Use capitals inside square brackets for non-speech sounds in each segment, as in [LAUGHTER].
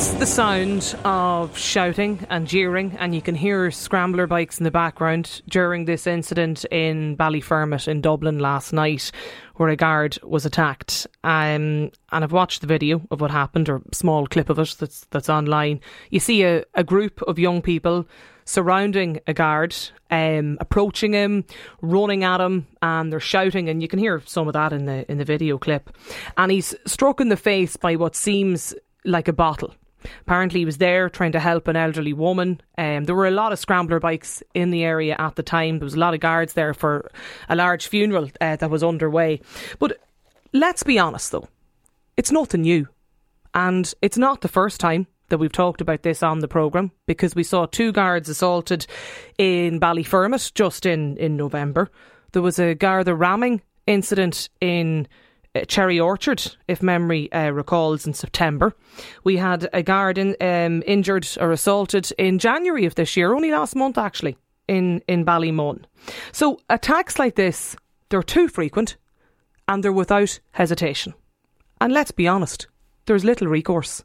That's the sound of shouting and jeering, and you can hear scrambler bikes in the background during this incident in Ballyfermot in Dublin last night, where a guard was attacked. Um, and I've watched the video of what happened, or a small clip of it that's that's online. You see a, a group of young people surrounding a guard, um, approaching him, running at him, and they're shouting, and you can hear some of that in the in the video clip. And he's struck in the face by what seems like a bottle. Apparently, he was there trying to help an elderly woman. Um, there were a lot of scrambler bikes in the area at the time. There was a lot of guards there for a large funeral uh, that was underway. But let's be honest, though, it's nothing new. And it's not the first time that we've talked about this on the programme because we saw two guards assaulted in Ballyfermot just in, in November. There was a Garda ramming incident in uh, Cherry Orchard, if memory uh, recalls, in September. We had a guard in, um, injured or assaulted in January of this year, only last month actually, in, in Ballymun. So attacks like this, they're too frequent and they're without hesitation. And let's be honest, there's little recourse.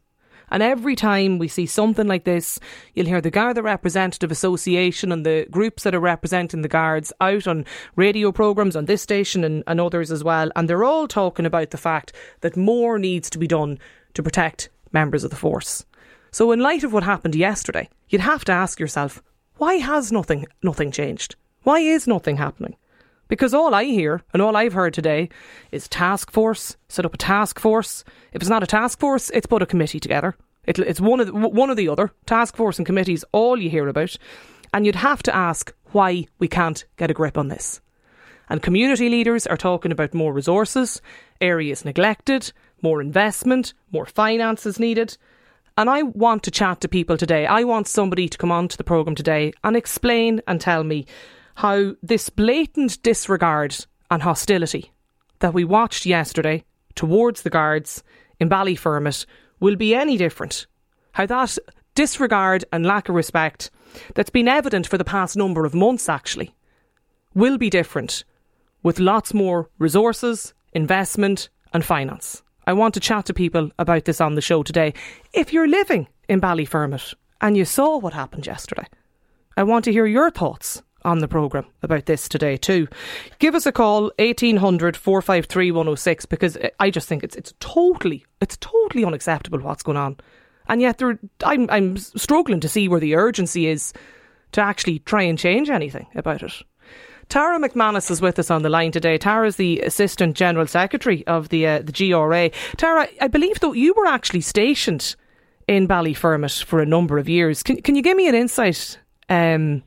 And every time we see something like this, you'll hear the Garda Representative Association and the groups that are representing the guards out on radio programmes on this station and, and others as well. And they're all talking about the fact that more needs to be done to protect members of the force. So, in light of what happened yesterday, you'd have to ask yourself, why has nothing nothing changed? Why is nothing happening? Because all I hear and all I've heard today is task force, set up a task force. If it's not a task force, it's put a committee together. It, it's one of the, one or the other. Task force and committees, all you hear about. And you'd have to ask why we can't get a grip on this. And community leaders are talking about more resources, areas neglected, more investment, more finances needed. And I want to chat to people today. I want somebody to come onto the programme today and explain and tell me how this blatant disregard and hostility that we watched yesterday towards the guards in Ballyfermot will be any different. How that disregard and lack of respect that's been evident for the past number of months actually will be different with lots more resources, investment, and finance. I want to chat to people about this on the show today. If you're living in Ballyfermot and you saw what happened yesterday, I want to hear your thoughts on the programme about this today too. Give us a call, 1800 453 106, because I just think it's, it's totally, it's totally unacceptable what's going on. And yet there, I'm, I'm struggling to see where the urgency is to actually try and change anything about it. Tara McManus is with us on the line today. Tara is the Assistant General Secretary of the uh, the GRA. Tara, I believe though you were actually stationed in Ballyfermot for a number of years. Can can you give me an insight um,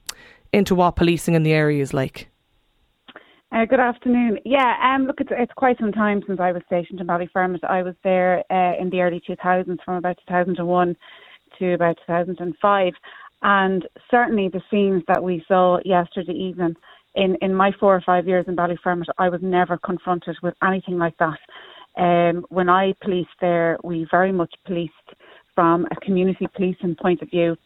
into what policing in the area is like? Uh, good afternoon. Yeah, um, look, it's, it's quite some time since I was stationed in Ballyfermot. I was there uh, in the early 2000s, from about 2001 to about 2005. And certainly the scenes that we saw yesterday evening, in, in my four or five years in Ballyfermot, I was never confronted with anything like that. Um, when I policed there, we very much policed from a community policing point of view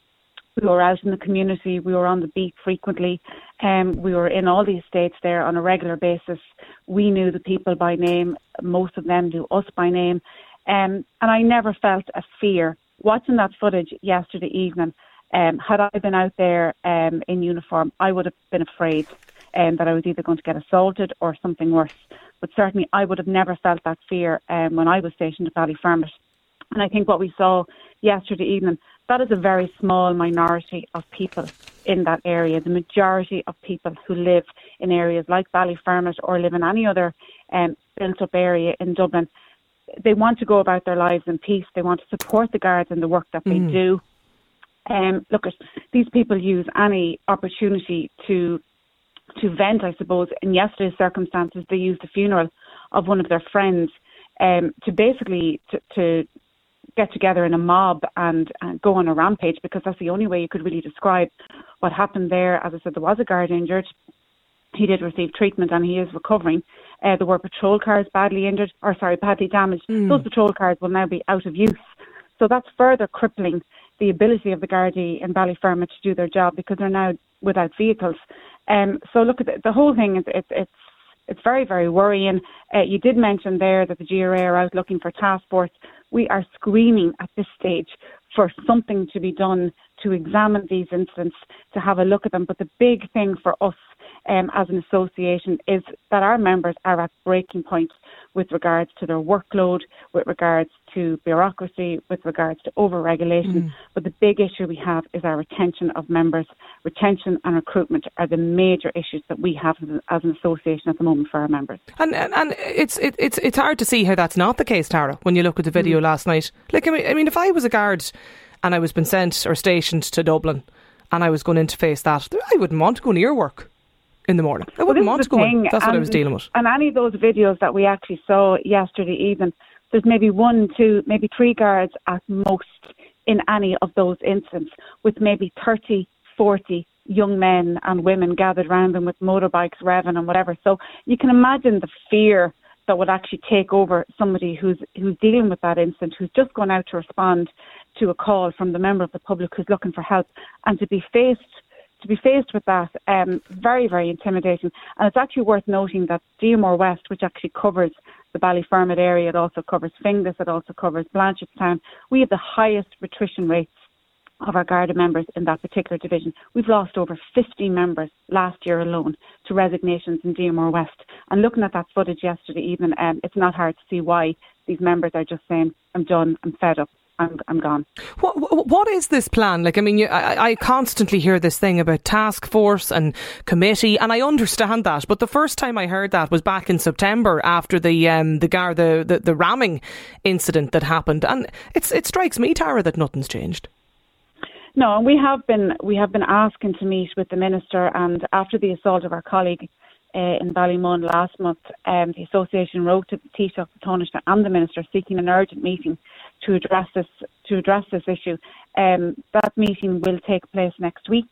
we were out in the community. We were on the beat frequently. Um, we were in all the estates there on a regular basis. We knew the people by name. Most of them knew us by name. Um, and I never felt a fear. Watching that footage yesterday evening, um, had I been out there um, in uniform, I would have been afraid um, that I was either going to get assaulted or something worse. But certainly, I would have never felt that fear um, when I was stationed at Ballyfermot. And I think what we saw yesterday evening that is a very small minority of people in that area. The majority of people who live in areas like Ballyfermot or live in any other um, built up area in Dublin, they want to go about their lives in peace. They want to support the guards and the work that they mm. do. Um, look, at these people use any opportunity to to vent, I suppose. In yesterday's circumstances, they used the funeral of one of their friends um, to basically to, to get together in a mob and, and go on a rampage because that's the only way you could really describe what happened there. As I said, there was a guard injured. He did receive treatment and he is recovering. Uh, there were patrol cars badly injured, or sorry, badly damaged. Mm. Those patrol cars will now be out of use. So that's further crippling the ability of the Gardaí in Ballyfermot to do their job because they're now without vehicles. Um, so look at the, the whole thing. It's, it's, it's it's very, very worrying. Uh, you did mention there that the GRA are out looking for task force. We are screaming at this stage for something to be done to examine these incidents, to have a look at them. But the big thing for us um, as an association is that our members are at breaking point with regards to their workload, with regards to bureaucracy, with regards to over-regulation. Mm. But the big issue we have is our retention of members. Retention and recruitment are the major issues that we have as an association at the moment for our members. And and, and it's it, it's it's hard to see how that's not the case, Tara. When you look at the video mm. last night, like I mean, I mean, if I was a guard and I was been sent or stationed to Dublin and I was going in to face that, I wouldn't want to go near work in the morning. I wouldn't well, want to go in. That's and, what I was dealing with. And any of those videos that we actually saw yesterday evening, there's maybe one, two, maybe three guards at most in any of those incidents, with maybe 30, 40 young men and women gathered around them with motorbikes revving and whatever. So you can imagine the fear that would actually take over somebody who's who's dealing with that incident, who's just gone out to respond to a call from the member of the public who's looking for help, and to be faced to be faced with that, um, very, very intimidating. And it's actually worth noting that DMR West, which actually covers the Ballyfermot area, it also covers Finglas, it also covers Blanchardstown, we have the highest attrition rates of our Garda members in that particular division. We've lost over 50 members last year alone to resignations in DMR West. And looking at that footage yesterday evening, um, it's not hard to see why these members are just saying, I'm done, I'm fed up. I'm, I'm gone. What, what is this plan? Like, I mean, you, I, I constantly hear this thing about task force and committee, and I understand that. But the first time I heard that was back in September after the um, the, gar, the, the the ramming incident that happened, and it's it strikes me, Tara, that nothing's changed. No, and we have been we have been asking to meet with the minister, and after the assault of our colleague uh, in Ballymun last month, um, the association wrote to the Taoiseach, Taoiseach and the minister seeking an urgent meeting to address this to address this issue. Um, that meeting will take place next week.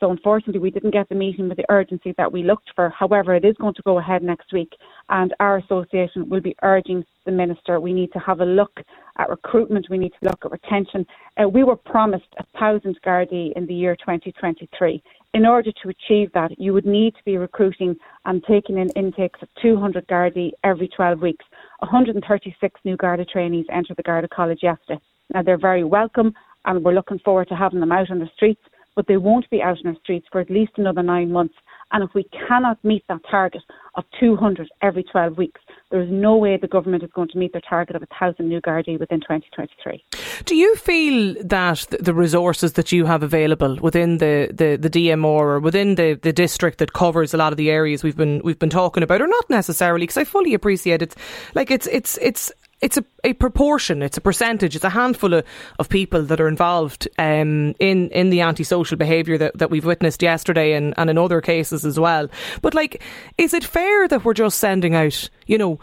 So unfortunately, we didn't get the meeting with the urgency that we looked for. However, it is going to go ahead next week, and our association will be urging the minister. We need to have a look at recruitment. We need to look at retention. Uh, we were promised a thousand Gardaí in the year 2023. In order to achieve that, you would need to be recruiting and taking in intakes of 200 Gardaí every 12 weeks. 136 new Garda trainees entered the Garda College yesterday. Now they're very welcome, and we're looking forward to having them out on the streets but they won't be out on the streets for at least another nine months. And if we cannot meet that target of 200 every 12 weeks, there is no way the government is going to meet their target of 1,000 new Gardaí within 2023. Do you feel that the resources that you have available within the, the, the DMR or within the, the district that covers a lot of the areas we've been we've been talking about, are not necessarily? Because I fully appreciate it's like it's it's it's it's a, a proportion, it's a percentage, it's a handful of, of people that are involved um, in in the antisocial behaviour that, that we've witnessed yesterday and, and in other cases as well. But like, is it fair that we're just sending out, you know,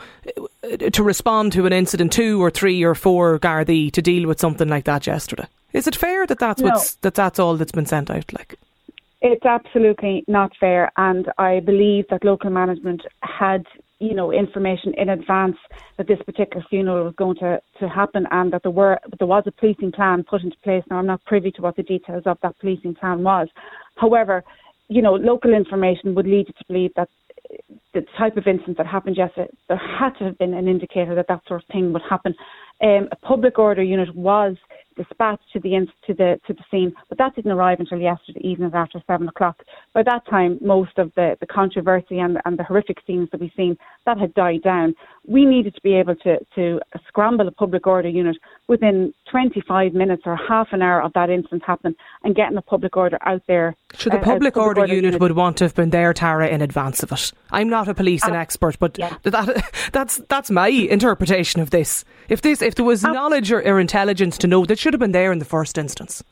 to respond to an incident, two or three or four Gardaí to deal with something like that yesterday? Is it fair that that's no. what's that that's all that's been sent out? Like. It's absolutely not fair, and I believe that local management had you know, information in advance that this particular funeral was going to, to happen and that there were there was a policing plan put into place. Now I'm not privy to what the details of that policing plan was. However, you know, local information would lead you to believe that the type of incident that happened yesterday, there had to have been an indicator that that sort of thing would happen. Um, a public order unit was dispatched to the to the to the scene, but that didn't arrive until yesterday evening after seven o'clock. By that time, most of the, the controversy and, and the horrific scenes that we've seen that had died down. We needed to be able to to scramble a public order unit within 25 minutes or half an hour of that incident happening and getting a public order out there. So the uh, public, public order, order unit, unit, would want to have been there, Tara, in advance of it. I'm not a policing uh, expert, but yeah. [LAUGHS] that that's that's my interpretation of this. If this if there was uh, knowledge or, or intelligence to know that should have been there in the first instance.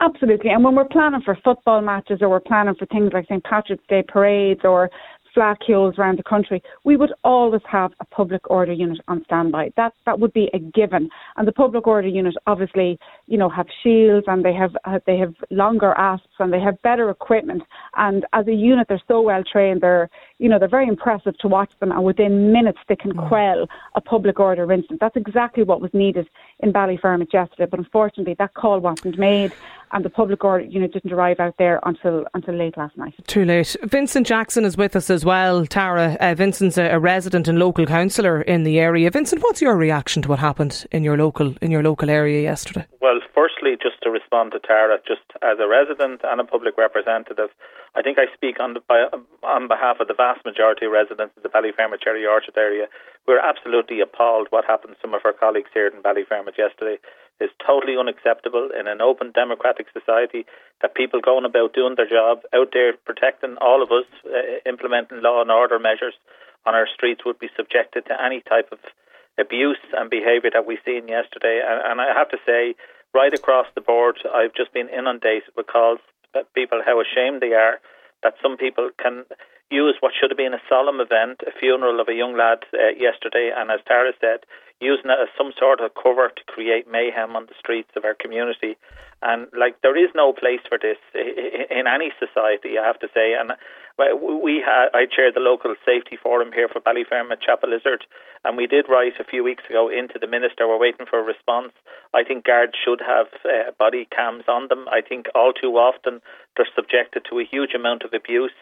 Absolutely. And when we're planning for football matches or we're planning for things like St. Patrick's Day parades or flat kills around the country, we would always have a public order unit on standby. That that would be a given. And the public order unit obviously, you know, have shields and they have uh, they have longer asps and they have better equipment. And as a unit, they're so well trained. They're you know they're very impressive to watch them. And within minutes, they can mm. quell a public order incident. That's exactly what was needed in Ballyfermot yesterday. But unfortunately, that call wasn't made and the public order unit didn't arrive out there until until late last night. Too late. Vincent Jackson is with us as well. Tara, uh, Vincent's a, a, resident and local councillor in the area. Vincent, what's your reaction to what happened in your local in your local area yesterday? Well, firstly, just to respond to Tara, just as a resident and a public representative, I think I speak on the, by, on behalf of the vast majority of residents of the Ballyfermot Cherry Orchard area. We're absolutely appalled what happened to some of our colleagues here in Ballyfermot yesterday is totally unacceptable in an open democratic society that people going about doing their job out there protecting all of us, uh, implementing law and order measures on our streets would be subjected to any type of abuse and behaviour that we seen yesterday. And, and I have to say, right across the board, I've just been inundated with calls people how ashamed they are that some people can use what should have been a solemn event, a funeral of a young lad uh, yesterday, and as Tara said, using it as some sort of cover to create mayhem on the streets of our community. And like, there is no place for this in any society, I have to say. And we had, I chaired the local safety forum here for Ballyfermot Chapelizod, and we did write a few weeks ago into the minister. We're waiting for a response. I think guards should have uh, body cams on them. I think all too often they're subjected to a huge amount of abuse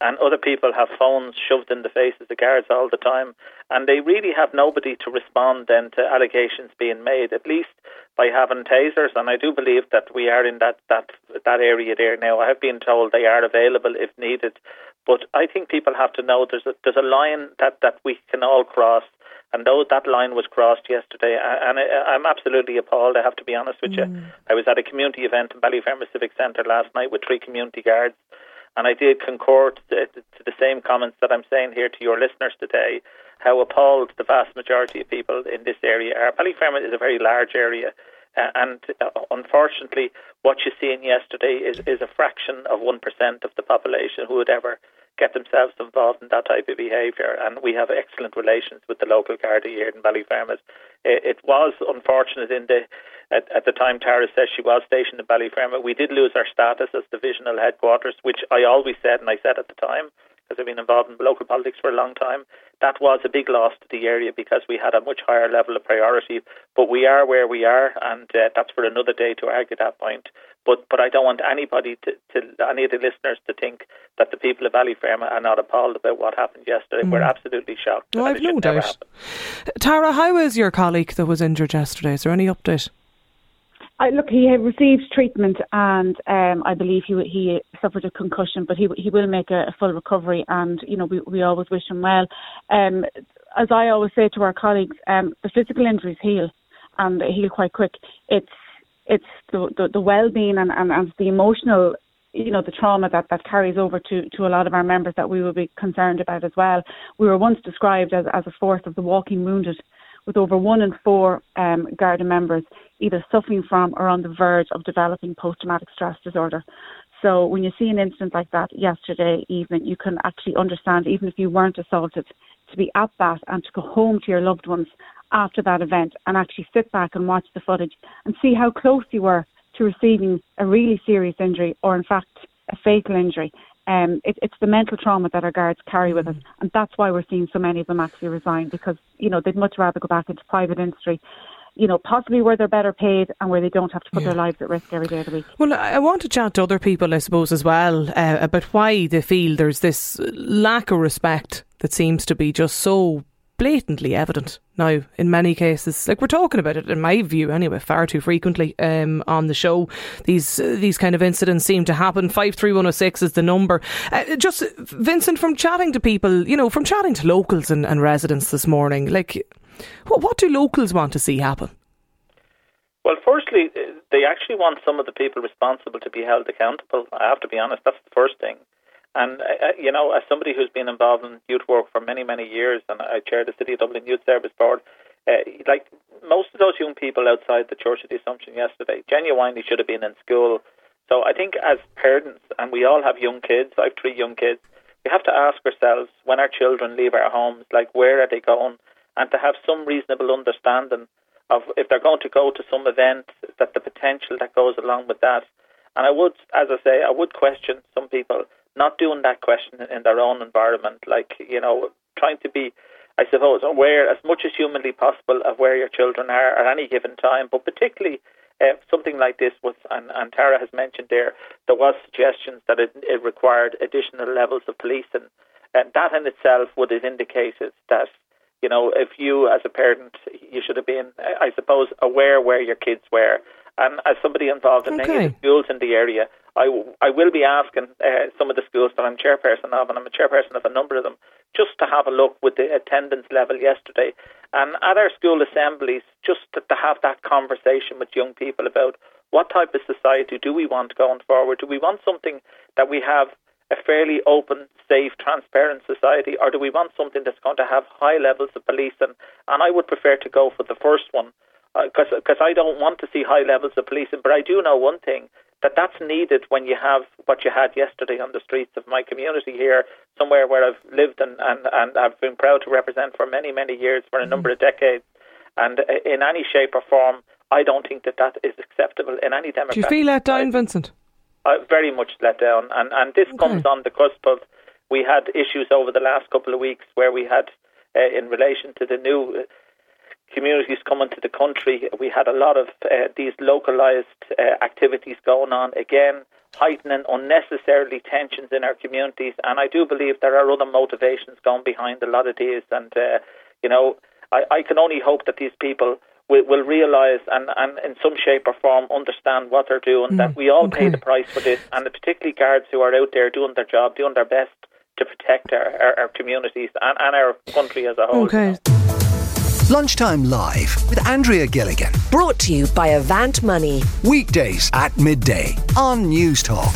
and other people have phones shoved in the faces of guards all the time, and they really have nobody to respond then to allegations being made, at least by having tasers. And I do believe that we are in that that that area there now. I have been told they are available if needed, but I think people have to know there's a there's a line that that we can all cross. And though that line was crossed yesterday, and I, am absolutely appalled, I have to be honest with you. Mm. I was at a community event in Ballyfermot Civic Centre last night with three community guards, and I did concur to, to the same comments that I'm saying here to your listeners today, how appalled the vast majority of people in this area are. Ballyfermot is a very large area. Uh, and uh, unfortunately, what you seen yesterday is, is a fraction of 1% of the population who would ever get themselves involved in that type of behaviour. And we have excellent relations with the local Garda here in Ballyfermot. It, was unfortunate in the at, at the time Tara says she was stationed in Ballyfermot. We did lose our status as divisional headquarters, which I always said, and I said at the time, because I've been involved in local politics for a long time, that was a big loss to the area because we had a much higher level of priority. But we are where we are, and uh, that's for another day to argue that point. But but I don't want anybody to, to any of the listeners to think that the people of Ballyfermot are not appalled about what happened yesterday. Mm. We're absolutely shocked. No, I've no doubt. Tara, how is your colleague that was injured yesterday? Is there any update? I, look, he received treatment, and um, I believe he he suffered a concussion, but he he will make a, a full recovery, and you know we we always wish him well. Um, as I always say to our colleagues, um, the physical injuries heal, and they heal quite quick. It's it's the the, the well being and, and and the emotional you know the trauma that that carries over to to a lot of our members that we will be concerned about as well. We were once described as as a force of the walking wounded with over one in four um, Garda members either suffering from or on the verge of developing post traumatic stress disorder. So when you see an incident like that yesterday evening, you can actually understand, even if you weren't assaulted, to be at that and to go home to your loved ones after that event and actually sit back and watch the footage and see how close you were to receiving a really serious injury or, in fact, a fatal injury um, it, it's the mental trauma that our guards carry with us, and that's why we're seeing so many of them actually resign because you know they'd much rather go back into private industry you know, possibly where they're better paid and where they don't have to put yeah. their lives at risk every day of the week. Well, I want to chat to other people, I suppose, as well, uh, about why they feel there's this lack of respect that seems to be just so blatantly evident now in many cases. Like we're talking about it, in my view, anyway, far too frequently um, on the show. These uh, these kind of incidents seem to happen. Five three one zero oh six is the number. Uh, just Vincent, from chatting to people, you know, from chatting to locals and, and residents this morning, like what what do locals want to see happen? Well, firstly, they actually want some of the people responsible to be held accountable. I have to be honest; that's the first thing. And, uh, uh, you know, as somebody who's been involved in youth work for many, many years, and I chair the City of Dublin Youth Service Board, uh, like most of those young people outside the Church of the Assumption yesterday genuinely should have been in school. So I think as parents, and we all have young kids, I have three young kids, we have to ask ourselves when our children leave our homes, like where are they going, and to have some reasonable understanding of if they're going to go to some event, that the potential that goes along with that. And I would, as I say, I would question some people not doing that question in their own environment, like you know, trying to be I suppose, aware as much as humanly possible of where your children are at any given time, but particularly uh, something like this was, and, and Tara has mentioned there, there was suggestions that it, it required additional levels of policing, and that in itself would have indicated that, you know, if you as a parent, you should have been, I suppose, aware where your kids were. And as somebody involved in okay. many of the schools in the area, I, I will be asking uh, some of the schools that I'm chairperson of, and I'm a chairperson of a number of them, just to have a look with the attendance level yesterday. And at our school assemblies, just to, to have that conversation with young people about what type of society do we want going forward? Do we want something that we have a fairly open, safe, transparent society, or do we want something that's going to have high levels of policing? And I would prefer to go for the first one because uh, cause I don't want to see high levels of policing. But I do know one thing that that's needed when you have what you had yesterday on the streets of my community here, somewhere where I've lived and, and, and I've been proud to represent for many, many years, for a mm-hmm. number of decades. And uh, in any shape or form, I don't think that that is acceptable in any democratic. Do you feel let down, Vincent? Uh, very much let down. And, and this okay. comes on the cusp of, we had issues over the last couple of weeks where we had, uh, in relation to the new communities coming to the country, we had a lot of uh, these localized uh, activities going on again, heightening unnecessarily tensions in our communities. And I do believe there are other motivations going behind a lot of these. And, uh, you know, I, I can only hope that these people will, will realise and, and in some shape or form understand what they're doing, mm, that we all okay. pay the price for this, and particularly guards who are out there doing their job, doing their best to protect our, our, our communities and, and our country as a whole. Okay. You know. Lunchtime Live with Andrea Gilligan. Brought to you by Avant Money. Weekdays at midday on Newstalk.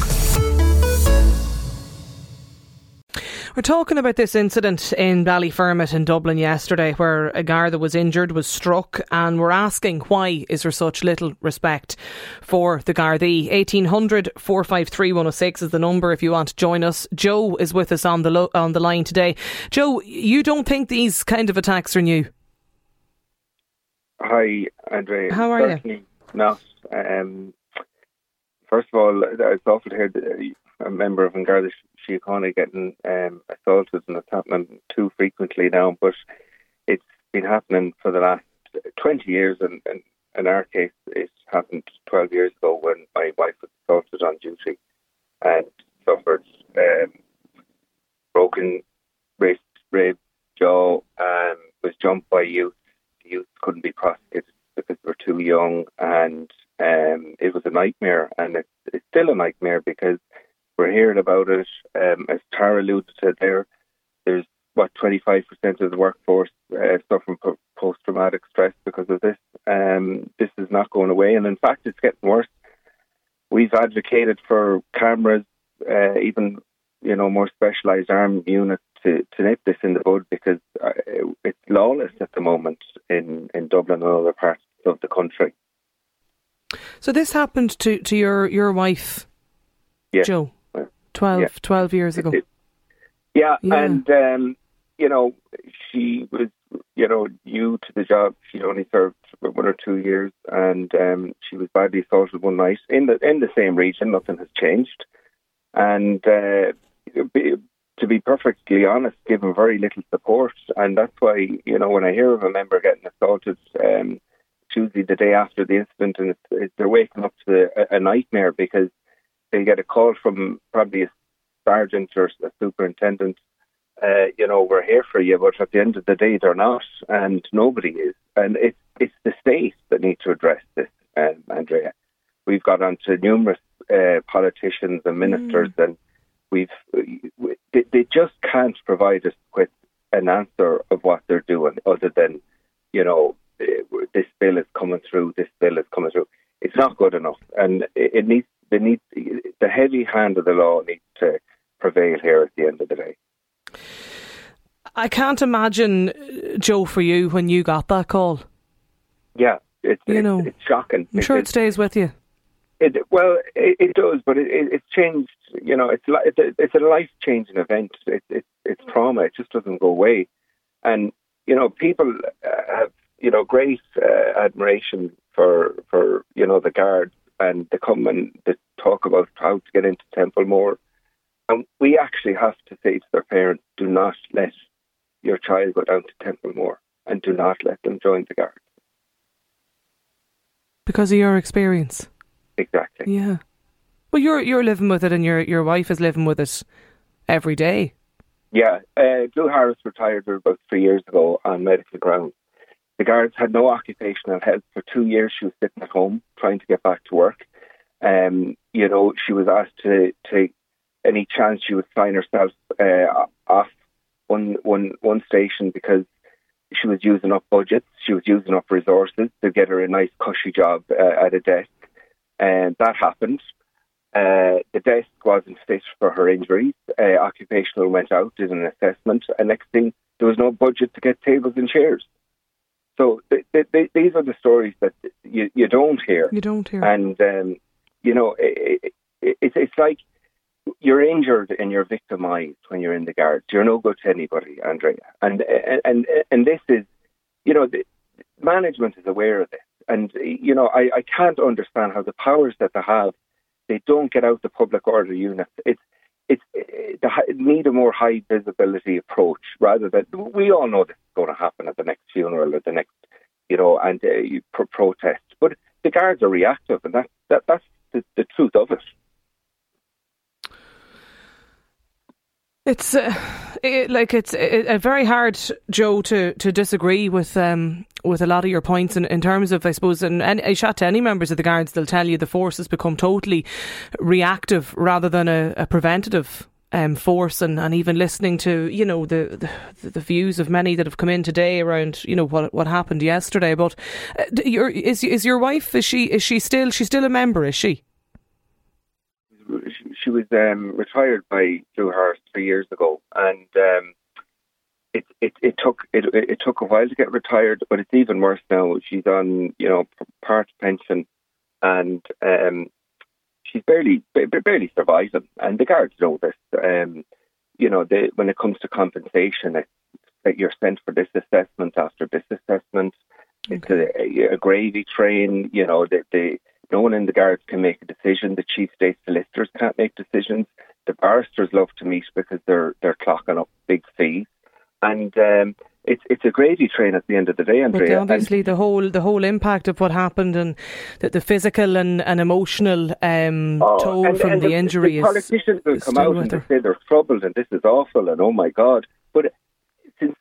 We're talking about this incident in Ballyfermot in Dublin yesterday where a Garda was injured, was struck, and we're asking why is there such little respect for the Gardaí? 1800 453 106 is the number if you want to join us. Joe is with us on the, lo- on the line today. Joe, you don't think these kind of attacks are new? Hi, Andre. How are Certainly you? Not. Um, first of all, it's awful to hear a member of Garda Síochána getting um, assaulted, and it's happening too frequently now. But it's been happening for the last 20 years, and, and in our case, it happened 12 years ago when my wife was assaulted on duty and suffered um, broken wrist, rib, jaw, and was jumped by youth youth couldn't be prosecuted because they were too young, and um, it was a nightmare, and it's, it's still a nightmare because we're hearing about it. Um, as Tara alluded to there, there's what 25% of the workforce uh, suffering from post traumatic stress because of this. Um, this is not going away, and in fact, it's getting worse. We've advocated for cameras, uh, even you know more specialised armed units to, to nip this in the bud because uh, it's lawless at the moment in, in Dublin and other parts of the country. So this happened to, to your, your wife, yes. Joe, 12, yeah. 12 years ago. Yeah, yeah. and um, you know she was you know new to the job. She only served one or two years, and um, she was badly assaulted one night in the in the same region. Nothing has changed, and uh, to be perfectly honest, given very little support. And that's why, you know, when I hear of a member getting assaulted, um, Tuesday, the day after the incident, and it's, it's, they're waking up to a, a, nightmare because they get a call from probably a sergeant or a superintendent. Uh, you know, we're here for you, but at the end of the day, they're not, and nobody is. And it's it's the state that needs to address this, um, Andrea. We've got onto numerous uh, politicians and ministers mm. and we've they, they just can't provide us with an answer of what they're doing other than you know this bill is coming through this bill is coming through. It's not good enough. And it, needs the need the heavy hand of the law needs to prevail here at the end of the day. I can't imagine uh, Joe for you when you got that call. Yeah it's, you know, it's shocking. I'm sure it stays with you it, well, it, it, does, but it, it's changed you know, it's it's a, it's a life changing event. It's it's it's trauma. It just doesn't go away, and you know, people uh, have you know great uh, admiration for for you know the guards, and they come and they talk about how to get into Templemore, and we actually have to say to their parents, do not let your child go down to Templemore, and do not let them join the guard. because of your experience. Exactly. Yeah. Well, you're you're living with it, and your your wife is living with it every day. Yeah, uh, Harris retired about three years ago on medical grounds. The guards had no occupational health for two years. She was sitting at home trying to get back to work. Um, you know, she was asked to take any chance she would sign herself uh, off one one one station because she was using up budgets. She was using up resources to get her a nice cushy job uh, at a desk, and that happened. Uh, the desk wasn't fit for her injuries. Uh, occupational went out, did an assessment, and next thing, there was no budget to get tables and chairs. So th- th- th- these are the stories that you, you don't hear. You don't hear. And, um, you know, it, it, it, it's like you're injured and you're victimized when you're in the guards. You're no good to anybody, Andrea. And, and, and this is, you know, the management is aware of this. And, you know, I, I can't understand how the powers that they have they don't get out the public order units. It's it's it, it need a more high visibility approach rather than we all know this is going to happen at the next funeral or the next you know and uh, pro- protest. But the guards are reactive, and that, that that's the, the truth of it. It's uh, it, like it's a very hard, Joe, to, to disagree with um, with a lot of your points in, in terms of, I suppose, and, and I chat to any members of the guards, they'll tell you the force has become totally reactive rather than a, a preventative um, force, and, and even listening to you know the, the, the views of many that have come in today around you know what what happened yesterday. But uh, your, is is your wife is she is she still she's still a member? Is she? She was um, retired by Harris three years ago, and um, it, it it took it it took a while to get retired, but it's even worse now. She's on you know part pension, and um, she's barely barely surviving. And the guards know this. Um, you know, they, when it comes to compensation, it's that you're sent for this assessment after this assessment. Okay. It's a, a, gravy train. You know, they, they no one in the guards can make a decision. The chief state solicitors can't make decisions. The barristers love to meet because they're they're clocking up big fees, and um, it's it's a gravy train at the end of the day, Andrea. But obviously, and the whole the whole impact of what happened and the, the physical and, and emotional um, oh, toll and, from and the, the, injury the politicians is, will come out and say they're troubled and this is awful and oh my god. But since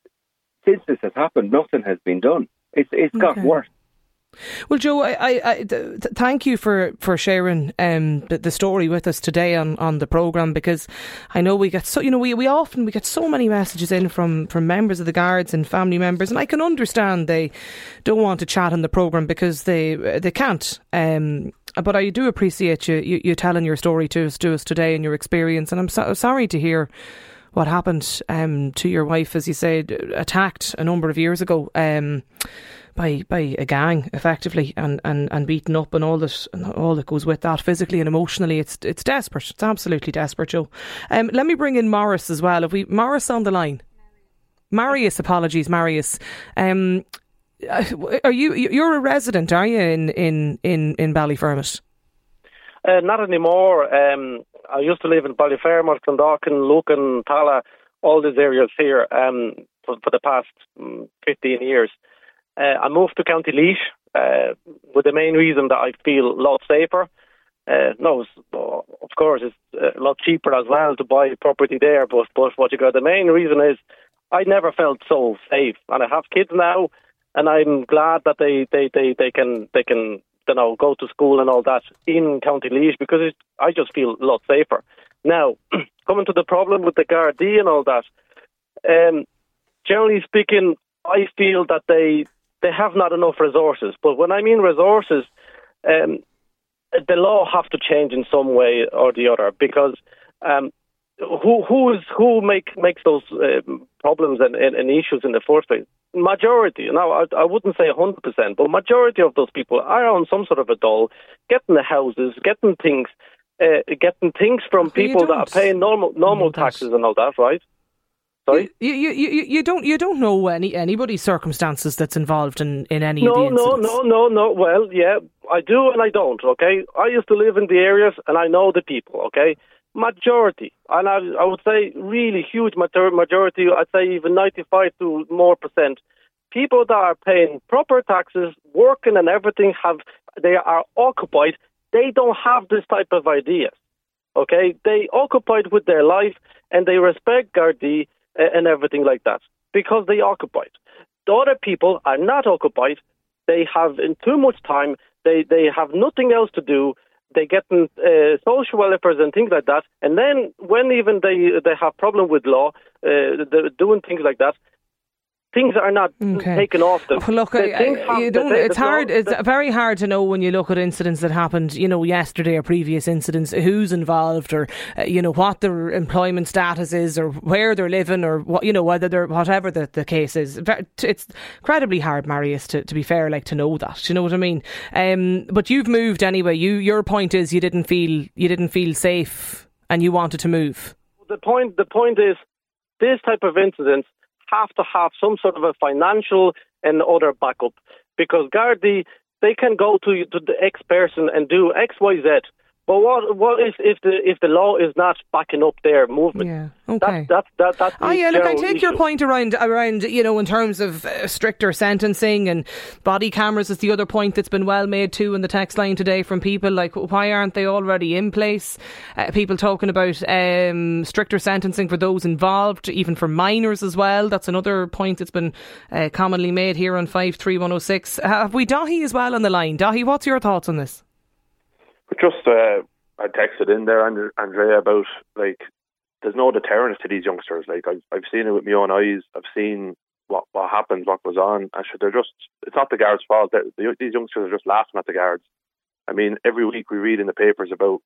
since this has happened, nothing has been done. It's it's got worse. Well, Joe, I, I, I th- thank you for for sharing um, the, the, story with us today on, on the program because I know we get so you know we, we often we get so many messages in from, from members of the guards and family members, and I can understand they don't want to chat on the program because they they can't. Um, but I do appreciate you, you, you telling your story to us to us today and your experience, and I'm so, sorry to hear what happened um, to your wife, as you said, attacked a number of years ago. Um, by by a gang effectively and, and, and beaten up and all that and all that goes with that physically and emotionally. It's it's desperate. It's absolutely desperate Joe. Um, let me bring in Morris as well. If we Morris on the line. Marius apologies Marius. Um, uh, are you you're a resident are you in in in, in Ballyfermot? Uh, not anymore. Um, I used to live in Ballyfermot Clondalkin Lucan Tallaght all these areas here um, for, for the past um, 15 years I moved to County Laois uh, with the main reason that I feel a lot safer. Uh, no, of course, it's a lot cheaper as well to buy property there. But but what you got, the main reason is I never felt so safe, and I have kids now, and I'm glad that they they they, they can they can you know go to school and all that in County Laois because it, I just feel a lot safer. Now, [CLEARS THROAT] coming to the problem with the Gardaí and all that, um, generally speaking, I feel that they they have not enough resources. But when I mean resources, um, the law have to change in some way or the other because um, who who is who make makes those um, problems and, and, and, issues in the first place? Majority. Now I, I wouldn't say hundred percent, but majority of those people are on some sort of a dole, getting the houses, getting things. uh, getting things from people that are paying normal normal taxes and all that, right? Sorry? You, you, you, you don't you don't know any anybody's circumstances that's involved in, in any no, of the No, no, no, no. Well, yeah, I do and I don't, okay? I used to live in the areas and I know the people, okay? Majority, and I, I would say really huge majority, I'd say even 95 to more percent, people that are paying proper taxes, working and everything, have they are occupied. They don't have this type of ideas, okay? They occupied with their life and they respect Gardaí and everything like that because they are occupied. The other people are not occupied. They have in too much time. They they have nothing else to do. They get in, uh, social welfare and things like that. And then when even they they have problem with law, uh, doing things like that, things are not okay. taken off them. Well, look, you don't, it's hard. it's very hard to know when you look at incidents that happened, you know, yesterday or previous incidents, who's involved, or uh, you know what their employment status is, or where they're living, or what you know whether they're whatever the, the case is. It's incredibly hard, Marius, to, to be fair, like to know that. You know what I mean? Um, but you've moved anyway. You your point is you didn't feel you didn't feel safe, and you wanted to move. The point the point is this type of incidents have to have some sort of a financial and other backup because Gardaí they can go to, to the X person and do X, Y, Z. But what what if if the if the law is not backing up their movement? Yeah, okay. That, that, that, oh yeah, look, I take issue. your point around around you know in terms of uh, stricter sentencing and body cameras is the other point that's been well made too in the text line today from people like why aren't they already in place? Uh, people talking about um, stricter sentencing for those involved, even for minors as well. That's another point that's been uh, commonly made here on five three one zero oh six. Have we Dahi as well on the line? Dahi, what's your thoughts on this? Just uh, I texted in there, Andrea, about like there's no deterrence to these youngsters. Like I've I've seen it with my own eyes. I've seen what what happens, what goes on, and they're just it's not the guards' fault. They're, these youngsters are just laughing at the guards. I mean, every week we read in the papers about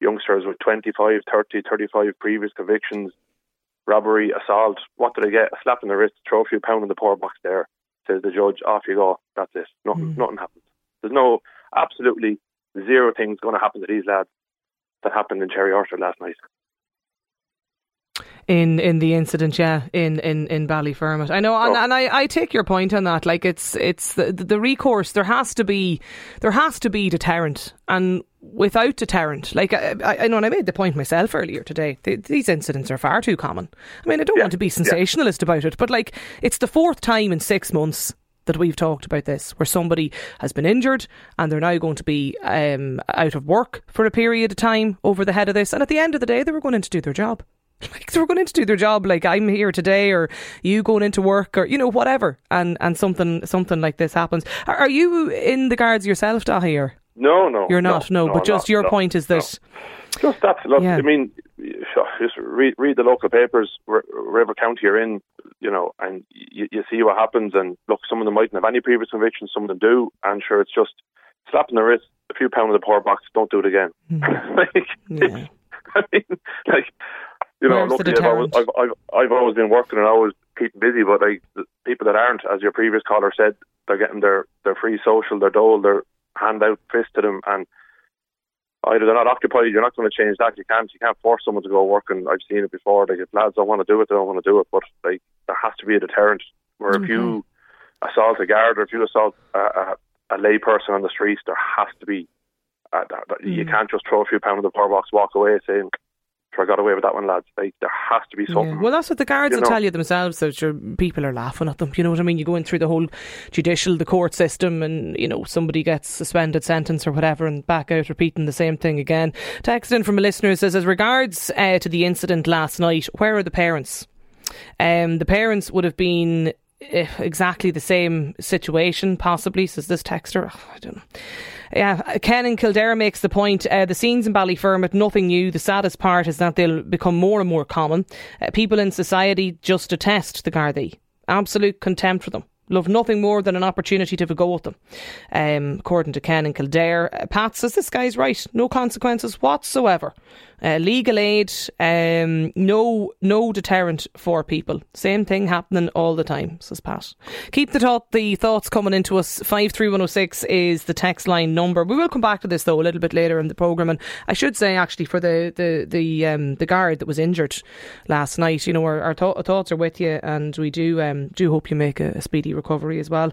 youngsters with 25, 30, 35 previous convictions, robbery, assault. What do they get? A slap in the wrist, throw a few pound in the poor box there. Says the judge, off you go. That's it. Nothing, mm. nothing happens. There's no absolutely zero things going to happen to these lads that happened in Cherry Orchard last night. In in the incident, yeah, in in in Ballyfermot, I know, and, oh. and I, I take your point on that. Like it's it's the, the recourse. There has to be there has to be deterrent, and without deterrent, like I, I know, and I made the point myself earlier today. these incidents are far too common. I mean, I don't yeah, want to be sensationalist yeah. about it, but like it's the fourth time in six months that we've talked about this, where somebody has been injured and they're now going to be um, out of work for a period of time over the head of this. And at the end of the day, they were going in to do their job. [LAUGHS] Like they were going in to do their job, like I'm here today, or you going into work, or you know whatever, and and something something like this happens. Are, are you in the guards yourself, Dahi? Or no, no, you're not. No, no, no but just your no, point is that. Just that. Look, yeah. I mean, just read read the local papers, wherever county you're in, you know, and you, you see what happens. And look, some of them mightn't have any previous convictions, some of them do. And sure, it's just slapping the wrist, a few pounds in the poor box, don't do it again. Mm. [LAUGHS] like, yeah. I mean, [LAUGHS] like, you know, luckily I've always, I've, I've, I've always been working and always keep busy, but like the people that aren't, as your previous caller said, they're getting their, their free social, their dole, their handout fist to them, and either they're not occupied, you're not going to change that. You can't you can't force someone to go work, and I've seen it before. Like if lads don't want to do it, they don't want to do it. But like there has to be a deterrent. Where mm-hmm. if you assault a guard or if you assault a, a, a lay person on the streets, there has to be. Uh, that, that, mm-hmm. You mm. can't just throw a few pounds in the power box, walk away saying, I got away with that one, lads. There has to be something. Yeah. Well, that's what the guards will know. tell you themselves. That your people are laughing at them. You know what I mean? You go in through the whole judicial, the court system, and you know somebody gets suspended sentence or whatever, and back out repeating the same thing again. Text in from a listener says, as regards uh, to the incident last night, where are the parents? Um, the parents would have been exactly the same situation, possibly. Says this texter. Oh, I don't know. Yeah, Ken in Kildare makes the point. Uh, the scenes in Ballyfermot, nothing new. The saddest part is that they'll become more and more common. Uh, people in society just detest the Gardaí. Absolute contempt for them love nothing more than an opportunity to have a go at them. Um, according to Ken in Kildare, uh, Pat says this guy's right. No consequences whatsoever Uh, legal aid, um, no no deterrent for people. Same thing happening all the time, says Pat. Keep the thought, the thoughts coming into us. Five three one zero six is the text line number. We will come back to this though a little bit later in the programme. And I should say actually for the the the um, the guard that was injured last night, you know, our, our, th- our thoughts are with you, and we do um, do hope you make a, a speedy recovery as well.